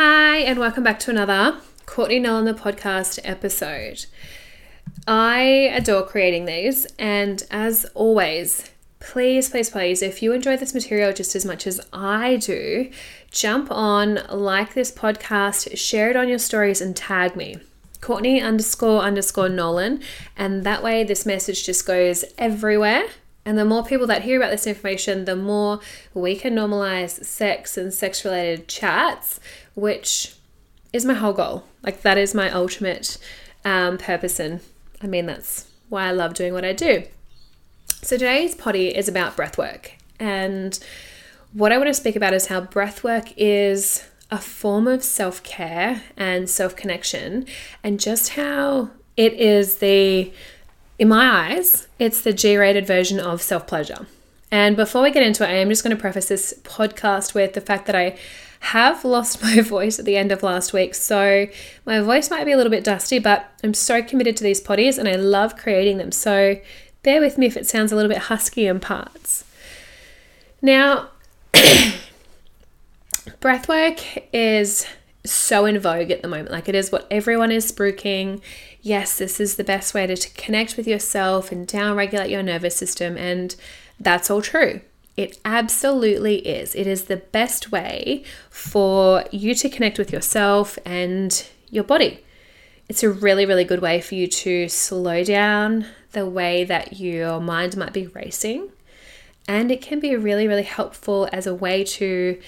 Hi, and welcome back to another Courtney Nolan the podcast episode. I adore creating these, and as always, please, please, please, if you enjoy this material just as much as I do, jump on, like this podcast, share it on your stories, and tag me. Courtney underscore underscore Nolan, and that way this message just goes everywhere. And the more people that hear about this information, the more we can normalize sex and sex related chats, which is my whole goal. Like, that is my ultimate um, purpose. And I mean, that's why I love doing what I do. So, today's potty is about breathwork. And what I want to speak about is how breathwork is a form of self care and self connection, and just how it is the, in my eyes, it's the G rated version of self pleasure. And before we get into it, I am just going to preface this podcast with the fact that I have lost my voice at the end of last week. So my voice might be a little bit dusty, but I'm so committed to these potties and I love creating them. So bear with me if it sounds a little bit husky in parts. Now, breathwork is so in vogue at the moment. Like it is what everyone is spruiking. Yes, this is the best way to, to connect with yourself and down regulate your nervous system. And that's all true. It absolutely is. It is the best way for you to connect with yourself and your body. It's a really, really good way for you to slow down the way that your mind might be racing. And it can be really, really helpful as a way to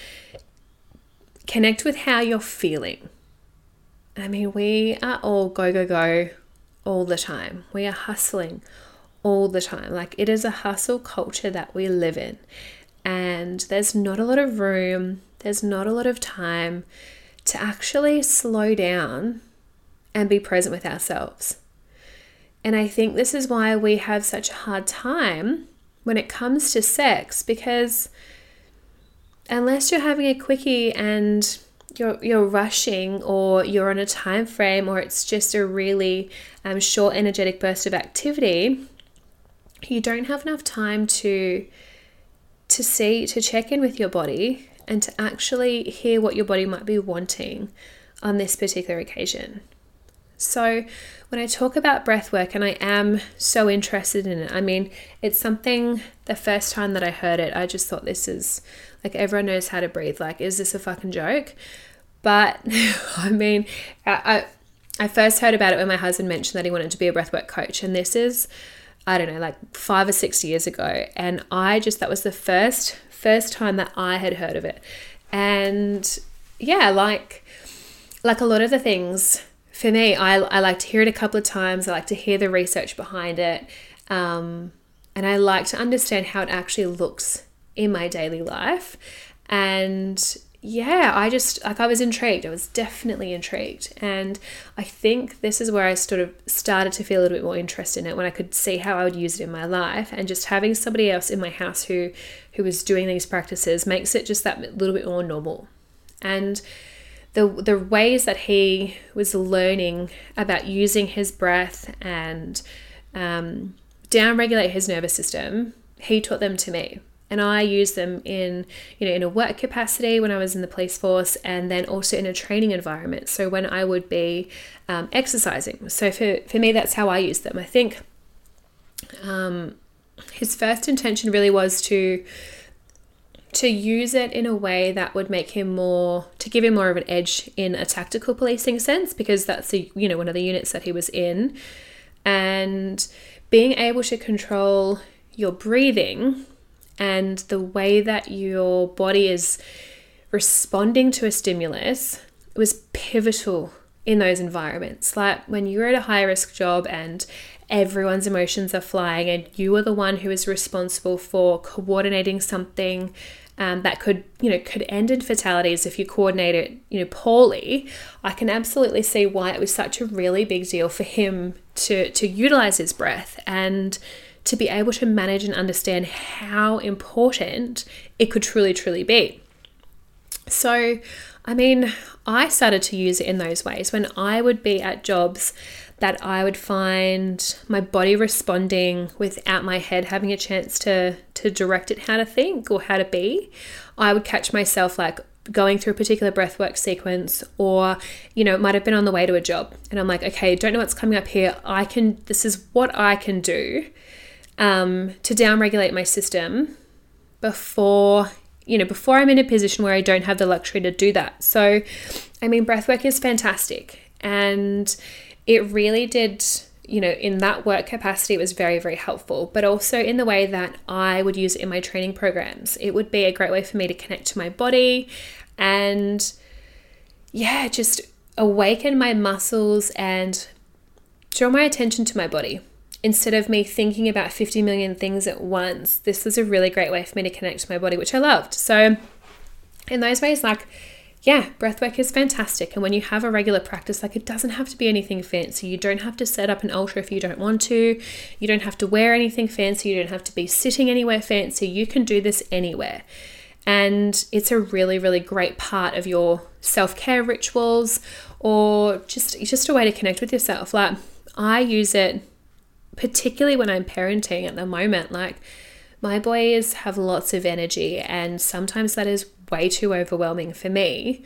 connect with how you're feeling. I mean, we are all go, go, go all the time. We are hustling all the time. Like it is a hustle culture that we live in. And there's not a lot of room, there's not a lot of time to actually slow down and be present with ourselves. And I think this is why we have such a hard time when it comes to sex because unless you're having a quickie and you're, you're rushing or you're on a time frame or it's just a really um, short energetic burst of activity you don't have enough time to to see to check in with your body and to actually hear what your body might be wanting on this particular occasion. So, when I talk about breath work, and I am so interested in it, I mean, it's something the first time that I heard it, I just thought this is like everyone knows how to breathe. Like, is this a fucking joke? But I mean, I, I, I first heard about it when my husband mentioned that he wanted to be a breathwork coach, and this is I don't know, like five or six years ago. And I just, that was the first, first time that I had heard of it. And yeah, like, like a lot of the things for me, I, I like to hear it a couple of times. I like to hear the research behind it. Um, and I like to understand how it actually looks in my daily life. And yeah, I just like I was intrigued. I was definitely intrigued. And I think this is where I sort of started to feel a little bit more interest in it when I could see how I would use it in my life and just having somebody else in my house who who was doing these practices makes it just that little bit more normal. And the the ways that he was learning about using his breath and um, down regulate his nervous system, he taught them to me. And I use them in you know in a work capacity when I was in the police force and then also in a training environment. So when I would be um, exercising. So for, for me that's how I use them. I think um, his first intention really was to to use it in a way that would make him more to give him more of an edge in a tactical policing sense because that's the you know one of the units that he was in and being able to control your breathing and the way that your body is responding to a stimulus was pivotal in those environments. Like when you're at a high risk job and everyone's emotions are flying, and you are the one who is responsible for coordinating something um, that could, you know, could end in fatalities if you coordinate it, you know, poorly. I can absolutely see why it was such a really big deal for him to to utilize his breath and to be able to manage and understand how important it could truly, truly be. So, I mean, I started to use it in those ways when I would be at jobs that I would find my body responding without my head having a chance to to direct it how to think or how to be. I would catch myself like going through a particular breathwork sequence or you know it might have been on the way to a job and i'm like okay don't know what's coming up here i can this is what i can do um, to downregulate my system before you know before i'm in a position where i don't have the luxury to do that so i mean breathwork is fantastic and it really did you know, in that work capacity, it was very, very helpful, but also in the way that I would use it in my training programs. It would be a great way for me to connect to my body and, yeah, just awaken my muscles and draw my attention to my body. Instead of me thinking about 50 million things at once, this was a really great way for me to connect to my body, which I loved. So, in those ways, like, yeah, breathwork is fantastic. And when you have a regular practice, like it doesn't have to be anything fancy. You don't have to set up an altar if you don't want to. You don't have to wear anything fancy. You don't have to be sitting anywhere fancy. You can do this anywhere. And it's a really, really great part of your self care rituals or just, just a way to connect with yourself. Like, I use it particularly when I'm parenting at the moment. Like, my boys have lots of energy, and sometimes that is way too overwhelming for me.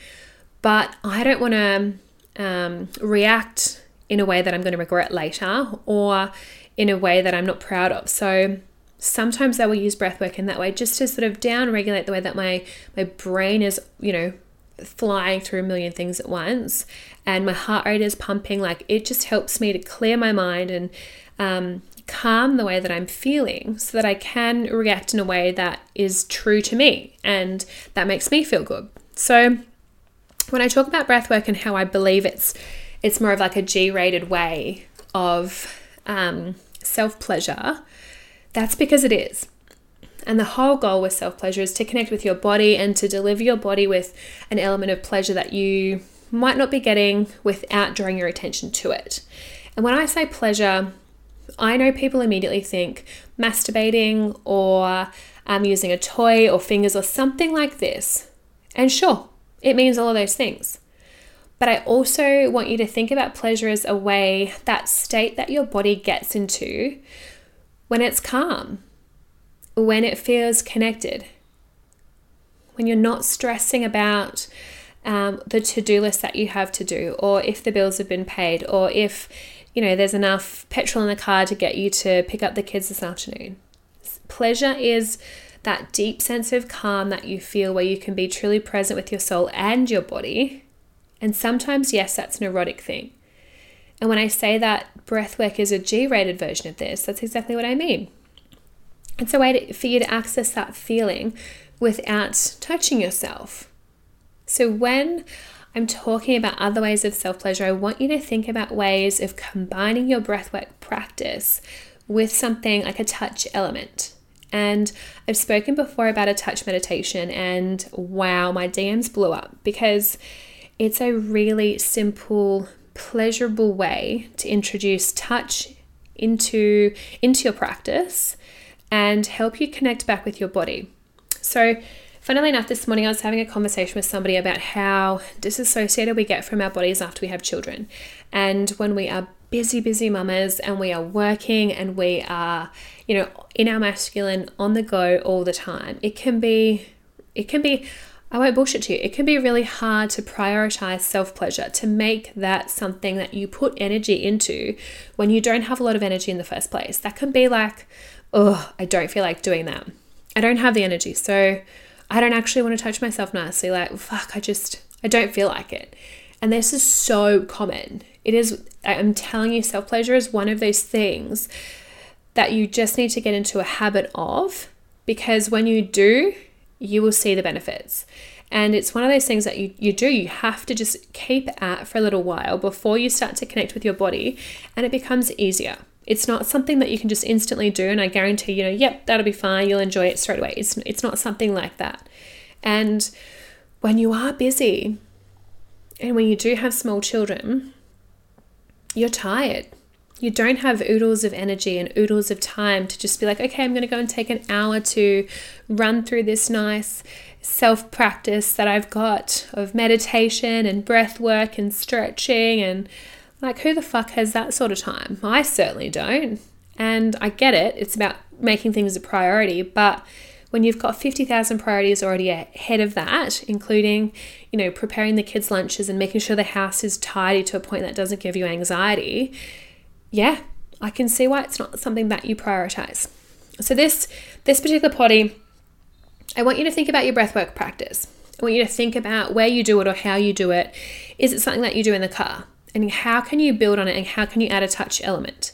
But I don't want to um, react in a way that I'm going to regret later or in a way that I'm not proud of. So sometimes I will use breath work in that way just to sort of down regulate the way that my my brain is, you know, flying through a million things at once and my heart rate is pumping like it just helps me to clear my mind and um, calm the way that I'm feeling so that I can react in a way that is true to me and that makes me feel good. So when I talk about breath work and how I believe it's it's more of like a G-rated way of um, self pleasure, that's because it is. And the whole goal with self pleasure is to connect with your body and to deliver your body with an element of pleasure that you might not be getting without drawing your attention to it. And when I say pleasure, I know people immediately think masturbating or um, using a toy or fingers or something like this. And sure, it means all of those things. But I also want you to think about pleasure as a way, that state that your body gets into when it's calm, when it feels connected, when you're not stressing about um, the to do list that you have to do, or if the bills have been paid, or if you know, there's enough petrol in the car to get you to pick up the kids this afternoon. Pleasure is that deep sense of calm that you feel where you can be truly present with your soul and your body. And sometimes, yes, that's an erotic thing. And when I say that breathwork is a G rated version of this, that's exactly what I mean. It's a way to, for you to access that feeling without touching yourself. So when I'm talking about other ways of self pleasure. I want you to think about ways of combining your breathwork practice with something like a touch element. And I've spoken before about a touch meditation, and wow, my DMs blew up because it's a really simple, pleasurable way to introduce touch into, into your practice and help you connect back with your body. So, Funnily enough, this morning I was having a conversation with somebody about how disassociated we get from our bodies after we have children. And when we are busy, busy mamas and we are working and we are, you know, in our masculine on the go all the time, it can be, it can be, I won't bullshit to you, it can be really hard to prioritize self pleasure, to make that something that you put energy into when you don't have a lot of energy in the first place. That can be like, oh, I don't feel like doing that. I don't have the energy. So, I don't actually want to touch myself nicely. Like, fuck, I just, I don't feel like it. And this is so common. It is, I'm telling you, self pleasure is one of those things that you just need to get into a habit of because when you do, you will see the benefits. And it's one of those things that you, you do, you have to just keep at for a little while before you start to connect with your body and it becomes easier. It's not something that you can just instantly do, and I guarantee, you know, yep, that'll be fine, you'll enjoy it straight away. It's, it's not something like that. And when you are busy and when you do have small children, you're tired. You don't have oodles of energy and oodles of time to just be like, okay, I'm going to go and take an hour to run through this nice self practice that I've got of meditation and breath work and stretching and like, who the fuck has that sort of time? I certainly don't. And I get it, it's about making things a priority. But when you've got 50,000 priorities already ahead of that, including, you know, preparing the kids' lunches and making sure the house is tidy to a point that doesn't give you anxiety, yeah, I can see why it's not something that you prioritize. So this this particular potty, I want you to think about your breathwork practice. I want you to think about where you do it or how you do it. Is it something that you do in the car? And how can you build on it and how can you add a touch element?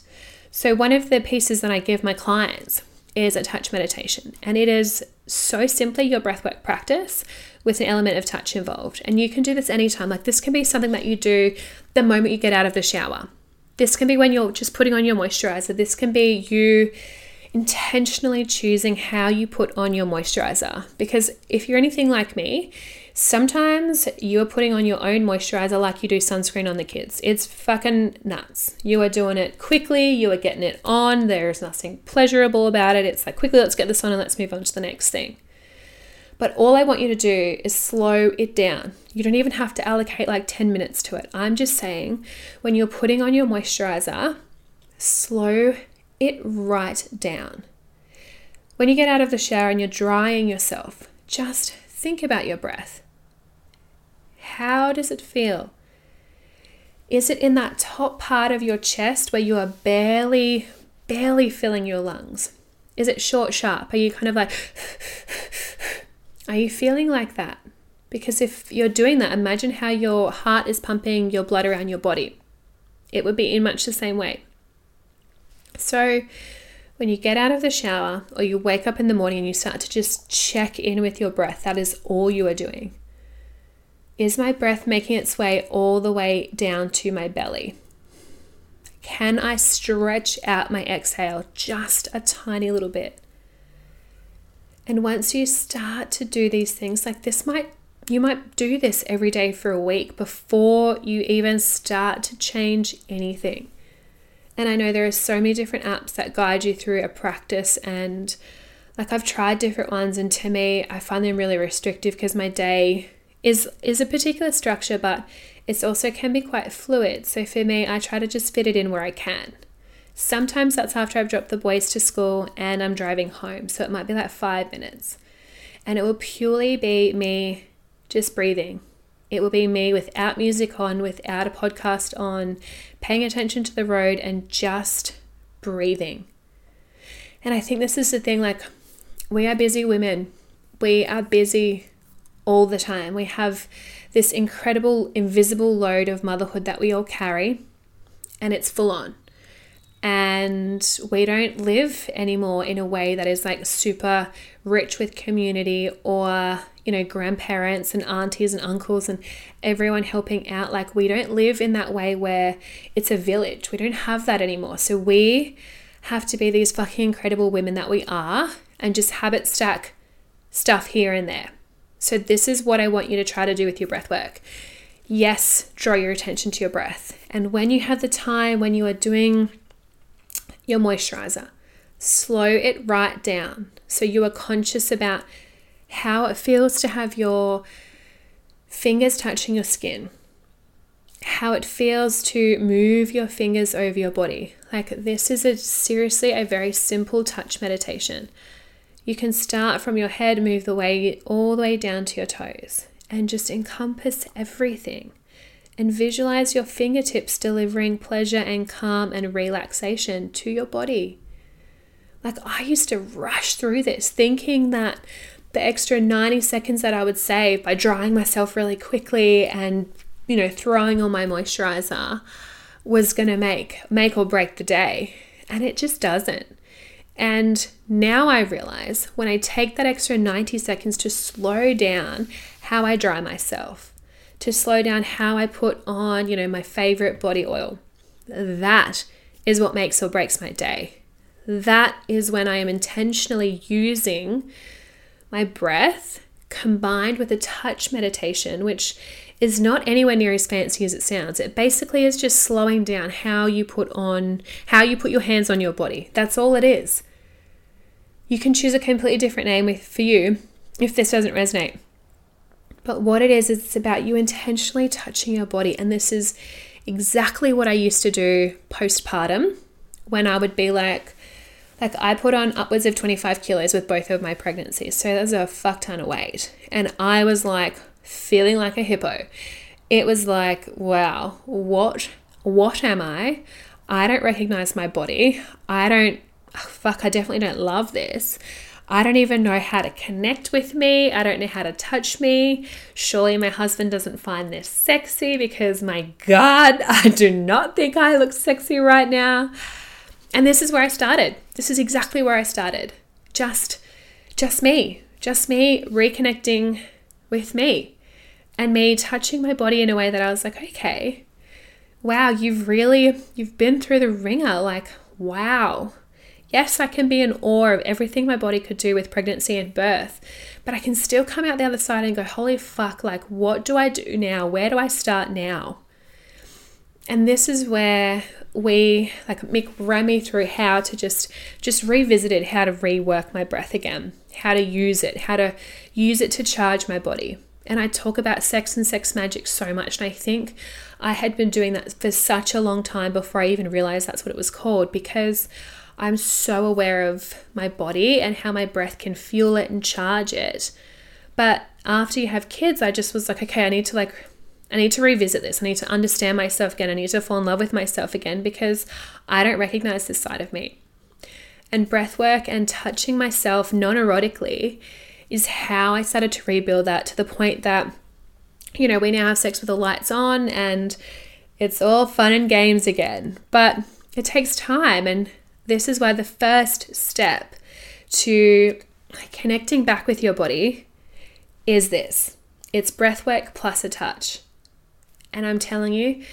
So one of the pieces that I give my clients is a touch meditation, and it is so simply your breathwork practice with an element of touch involved. And you can do this anytime. Like this can be something that you do the moment you get out of the shower. This can be when you're just putting on your moisturizer. This can be you intentionally choosing how you put on your moisturizer. Because if you're anything like me, sometimes you're putting on your own moisturizer like you do sunscreen on the kids. It's fucking nuts. You are doing it quickly, you are getting it on, there's nothing pleasurable about it. It's like, quickly, let's get this on and let's move on to the next thing. But all I want you to do is slow it down. You don't even have to allocate like 10 minutes to it. I'm just saying, when you're putting on your moisturizer, slow it right down. When you get out of the shower and you're drying yourself, just think about your breath. How does it feel? Is it in that top part of your chest where you are barely, barely filling your lungs? Is it short, sharp? Are you kind of like, are you feeling like that? Because if you're doing that, imagine how your heart is pumping your blood around your body. It would be in much the same way. So, when you get out of the shower or you wake up in the morning and you start to just check in with your breath, that is all you are doing. Is my breath making its way all the way down to my belly? Can I stretch out my exhale just a tiny little bit? And once you start to do these things, like this might you might do this every day for a week before you even start to change anything. And I know there are so many different apps that guide you through a practice and like I've tried different ones and to me I find them really restrictive because my day is is a particular structure but it also can be quite fluid. So for me I try to just fit it in where I can. Sometimes that's after I've dropped the boys to school and I'm driving home. So it might be like 5 minutes. And it will purely be me just breathing it will be me without music on, without a podcast on, paying attention to the road and just breathing. And I think this is the thing like, we are busy women. We are busy all the time. We have this incredible invisible load of motherhood that we all carry, and it's full on. And we don't live anymore in a way that is like super rich with community or you know, grandparents and aunties and uncles and everyone helping out. Like, we don't live in that way where it's a village. We don't have that anymore. So, we have to be these fucking incredible women that we are and just habit stack stuff here and there. So, this is what I want you to try to do with your breath work. Yes, draw your attention to your breath. And when you have the time, when you are doing your moisturizer, slow it right down. So, you are conscious about how it feels to have your fingers touching your skin, how it feels to move your fingers over your body. Like, this is a seriously a very simple touch meditation. You can start from your head, move the way all the way down to your toes, and just encompass everything. And visualize your fingertips delivering pleasure and calm and relaxation to your body. Like, I used to rush through this thinking that the extra 90 seconds that I would save by drying myself really quickly and, you know, throwing on my moisturizer was going to make make or break the day. And it just doesn't. And now I realize when I take that extra 90 seconds to slow down how I dry myself, to slow down how I put on, you know, my favorite body oil. That is what makes or breaks my day. That is when I am intentionally using my breath combined with a touch meditation, which is not anywhere near as fancy as it sounds. It basically is just slowing down how you put on how you put your hands on your body. That's all it is. You can choose a completely different name for you if this doesn't resonate. But what it is is it's about you intentionally touching your body and this is exactly what I used to do postpartum when I would be like like I put on upwards of 25 kilos with both of my pregnancies. So that was a fuck ton of weight. And I was like feeling like a hippo. It was like, wow, what what am I? I don't recognize my body. I don't fuck, I definitely don't love this. I don't even know how to connect with me. I don't know how to touch me. Surely my husband doesn't find this sexy because my God, I do not think I look sexy right now. And this is where I started. This is exactly where I started. Just just me. Just me reconnecting with me and me touching my body in a way that I was like, okay, wow, you've really you've been through the wringer. Like, wow. Yes, I can be in awe of everything my body could do with pregnancy and birth, but I can still come out the other side and go, holy fuck, like, what do I do now? Where do I start now? And this is where we like Mick ran me through how to just just revisit it, how to rework my breath again, how to use it, how to use it to charge my body. And I talk about sex and sex magic so much, and I think I had been doing that for such a long time before I even realized that's what it was called because I'm so aware of my body and how my breath can fuel it and charge it. But after you have kids, I just was like, okay, I need to like I need to revisit this. I need to understand myself again. I need to fall in love with myself again because I don't recognize this side of me. And breath work and touching myself non erotically is how I started to rebuild that to the point that, you know, we now have sex with the lights on and it's all fun and games again. But it takes time. And this is why the first step to connecting back with your body is this it's breath work plus a touch. And I'm telling you,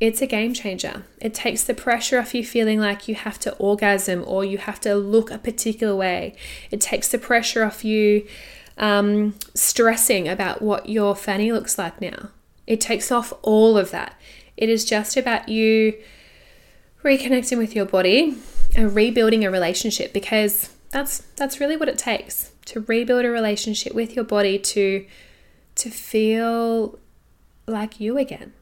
it's a game changer. It takes the pressure off you feeling like you have to orgasm or you have to look a particular way. It takes the pressure off you um, stressing about what your fanny looks like now. It takes off all of that. It is just about you reconnecting with your body and rebuilding a relationship because that's that's really what it takes to rebuild a relationship with your body to to feel like you again.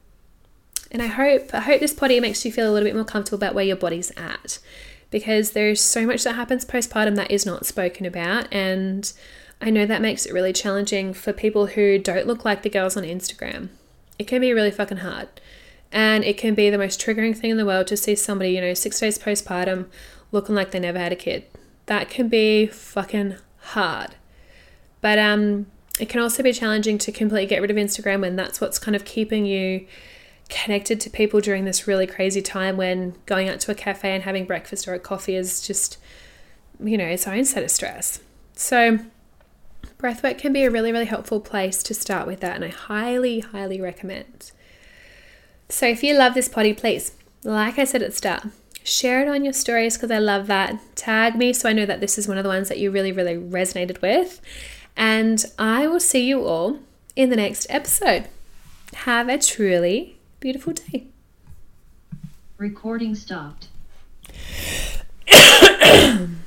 And I hope I hope this potty makes you feel a little bit more comfortable about where your body's at because there's so much that happens postpartum that is not spoken about and I know that makes it really challenging for people who don't look like the girls on Instagram. It can be really fucking hard. And it can be the most triggering thing in the world to see somebody, you know, 6 days postpartum looking like they never had a kid. That can be fucking hard. But um it can also be challenging to completely get rid of Instagram when that's what's kind of keeping you connected to people during this really crazy time when going out to a cafe and having breakfast or a coffee is just, you know, its own set of stress. So, breathwork can be a really, really helpful place to start with that, and I highly, highly recommend. So, if you love this potty, please, like I said at the start, share it on your stories because I love that. Tag me so I know that this is one of the ones that you really, really resonated with. And I will see you all in the next episode. Have a truly beautiful day. Recording stopped.